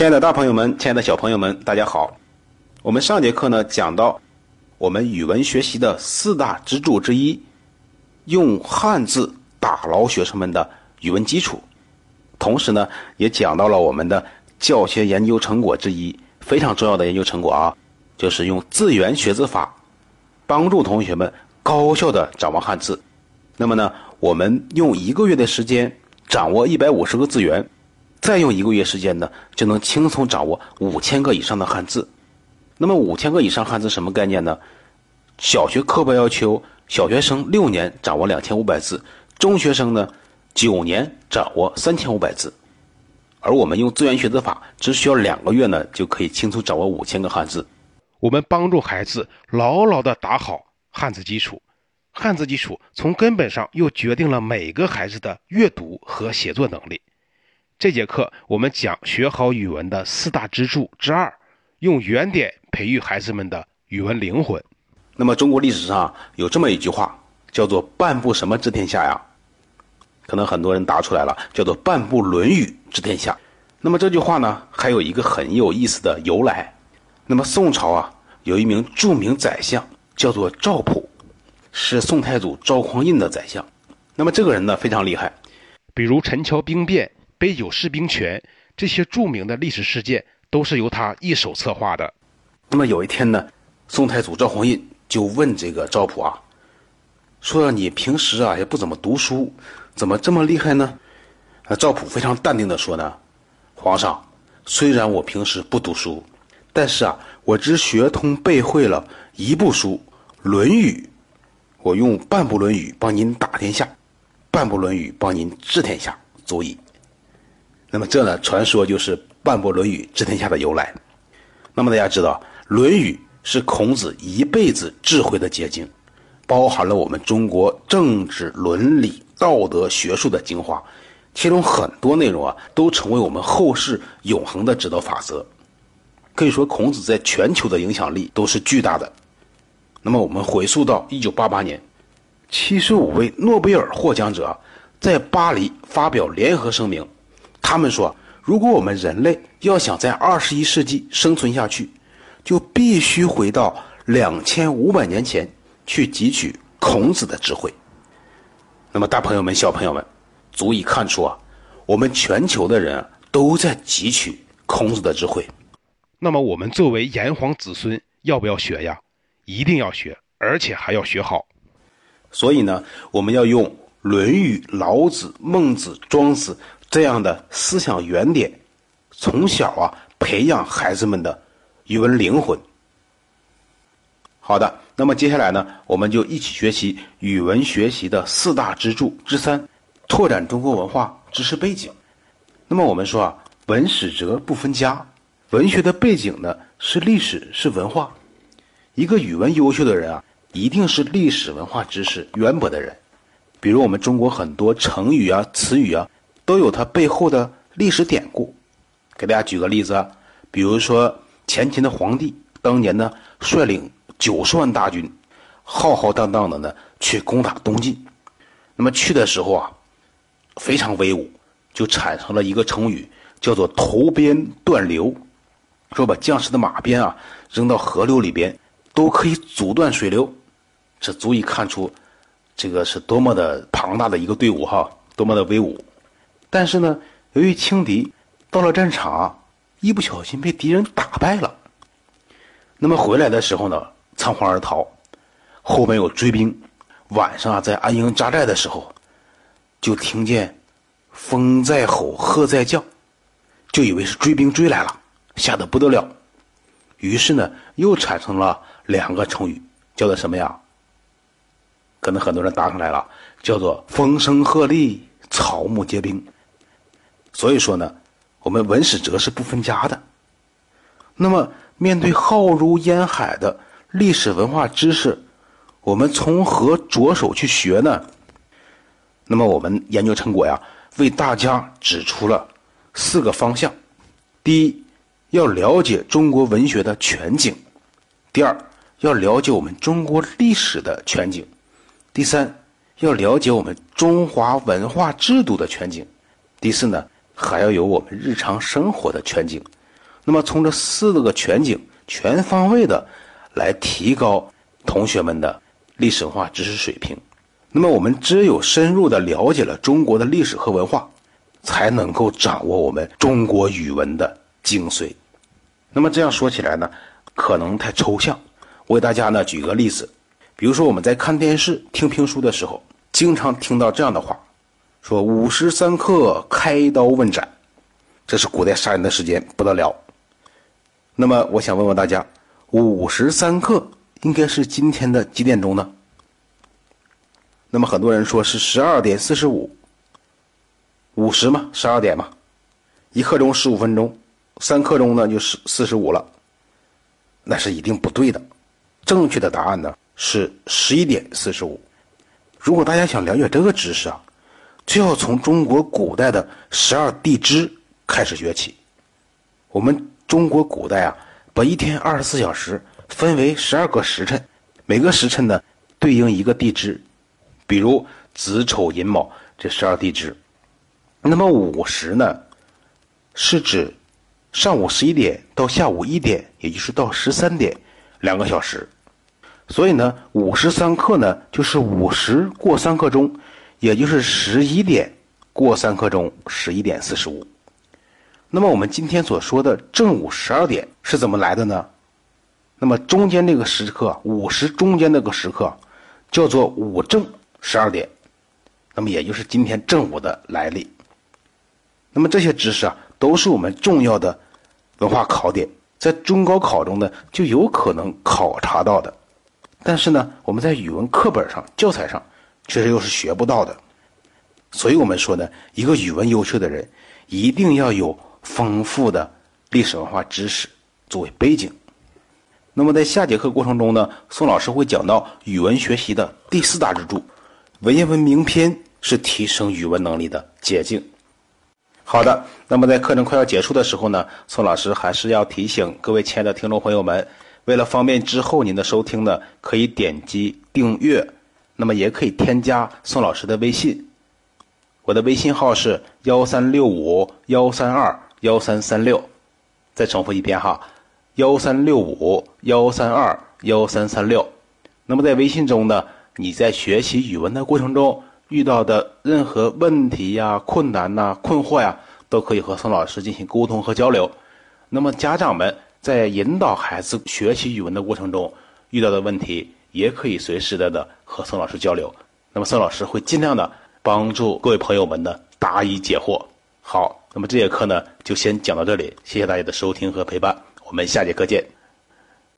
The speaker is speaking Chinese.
亲爱的大朋友们，亲爱的小朋友们，大家好。我们上节课呢讲到我们语文学习的四大支柱之一，用汉字打牢学生们的语文基础。同时呢，也讲到了我们的教学研究成果之一，非常重要的研究成果啊，就是用字源学字法帮助同学们高效的掌握汉字。那么呢，我们用一个月的时间掌握一百五十个字源，再用一个月时间呢，就能轻松掌握五千个以上的汉字。那么五千个以上汉字什么概念呢？小学课本要求小学生六年掌握两千五百字，中学生呢九年掌握三千五百字，而我们用资源学字法，只需要两个月呢，就可以轻松掌握五千个汉字。我们帮助孩子牢牢地打好汉字基础，汉字基础从根本上又决定了每个孩子的阅读和写作能力。这节课我们讲学好语文的四大支柱之二，用原点。培育孩子们的语文灵魂。那么，中国历史上有这么一句话，叫做“半部什么治天下”呀？可能很多人答出来了，叫做“半部论语治天下”。那么这句话呢，还有一个很有意思的由来。那么宋朝啊，有一名著名宰相，叫做赵普，是宋太祖赵匡胤的宰相。那么这个人呢，非常厉害，比如陈桥兵变、杯酒释兵权这些著名的历史事件，都是由他一手策划的。那么有一天呢，宋太祖赵匡胤就问这个赵普啊，说你平时啊也不怎么读书，怎么这么厉害呢？啊，赵普非常淡定的说呢，皇上，虽然我平时不读书，但是啊，我只学通背会了一部书《论语》，我用半部《论语》帮您打天下，半部《论语》帮您治天下，足矣。那么这呢，传说就是半部《论语》治天下的由来。那么大家知道。《论语》是孔子一辈子智慧的结晶，包含了我们中国政治伦理道德学术的精华，其中很多内容啊，都成为我们后世永恒的指导法则。可以说，孔子在全球的影响力都是巨大的。那么，我们回溯到一九八八年，七十五位诺贝尔获奖者在巴黎发表联合声明，他们说，如果我们人类要想在二十一世纪生存下去，就必须回到两千五百年前去汲取孔子的智慧。那么，大朋友们、小朋友们，足以看出啊，我们全球的人都在汲取孔子的智慧。那么，我们作为炎黄子孙，要不要学呀？一定要学，而且还要学好。所以呢，我们要用《论语》《老子》《孟子》《庄子》这样的思想原点，从小啊培养孩子们的。语文灵魂。好的，那么接下来呢，我们就一起学习语文学习的四大支柱之三：拓展中国文化知识背景。那么我们说啊，文史哲不分家，文学的背景呢是历史是文化。一个语文优秀的人啊，一定是历史文化知识渊博的人。比如我们中国很多成语啊、词语啊，都有它背后的历史典故。给大家举个例子，比如说。前秦的皇帝当年呢，率领九十万大军，浩浩荡荡的呢去攻打东晋。那么去的时候啊，非常威武，就产生了一个成语，叫做“投鞭断流”，说把将士的马鞭啊扔到河流里边，都可以阻断水流。这足以看出，这个是多么的庞大的一个队伍哈，多么的威武。但是呢，由于轻敌到了战场。一不小心被敌人打败了，那么回来的时候呢，仓皇而逃，后面有追兵，晚上啊在安营扎寨的时候，就听见风在吼，鹤在叫，就以为是追兵追来了，吓得不得了，于是呢又产生了两个成语，叫做什么呀？可能很多人答上来了，叫做风声鹤唳，草木皆兵。所以说呢。我们文史哲是不分家的。那么，面对浩如烟海的历史文化知识，我们从何着手去学呢？那么，我们研究成果呀，为大家指出了四个方向：第一，要了解中国文学的全景；第二，要了解我们中国历史的全景；第三，要了解我们中华文化制度的全景；第四呢？还要有我们日常生活的全景，那么从这四个全景全方位的来提高同学们的历史文化知识水平。那么我们只有深入的了解了中国的历史和文化，才能够掌握我们中国语文的精髓。那么这样说起来呢，可能太抽象。我给大家呢举个例子，比如说我们在看电视、听评书的时候，经常听到这样的话，说“午时三刻开刀问斩”，这是古代杀人的时间，不得了。那么我想问问大家，“午时三刻”应该是今天的几点钟呢？那么很多人说是十二点四十五，午时嘛，十二点嘛，一刻钟十五分钟，三刻钟呢就是四十五了，那是一定不对的。正确的答案呢是十一点四十五。如果大家想了解这个知识啊，就要从中国古代的十二地支开始学起。我们中国古代啊，把一天二十四小时分为十二个时辰，每个时辰呢对应一个地支，比如子丑寅卯这十二地支。那么午时呢，是指上午十一点到下午一点，也就是到十三点。两个小时，所以呢，午时三刻呢，就是午时过三刻钟，也就是十一点过三刻钟，十一点四十五。那么我们今天所说的正午十二点是怎么来的呢？那么中间这个时刻，午时中间那个时刻，叫做午正十二点，那么也就是今天正午的来历。那么这些知识啊，都是我们重要的文化考点。在中高考中呢，就有可能考察到的，但是呢，我们在语文课本上、教材上，确实又是学不到的。所以我们说呢，一个语文优秀的人，一定要有丰富的历史文化知识作为背景。那么在下节课过程中呢，宋老师会讲到语文学习的第四大支柱——文言文名篇，是提升语文能力的捷径。好的，那么在课程快要结束的时候呢，宋老师还是要提醒各位亲爱的听众朋友们，为了方便之后您的收听呢，可以点击订阅，那么也可以添加宋老师的微信，我的微信号是幺三六五幺三二幺三三六，再重复一遍哈，幺三六五幺三二幺三三六。那么在微信中呢，你在学习语文的过程中。遇到的任何问题呀、困难呐、困惑呀，都可以和宋老师进行沟通和交流。那么家长们在引导孩子学习语文的过程中，遇到的问题也可以随时的呢和宋老师交流。那么宋老师会尽量的帮助各位朋友们呢答疑解惑。好，那么这节课呢就先讲到这里，谢谢大家的收听和陪伴，我们下节课见。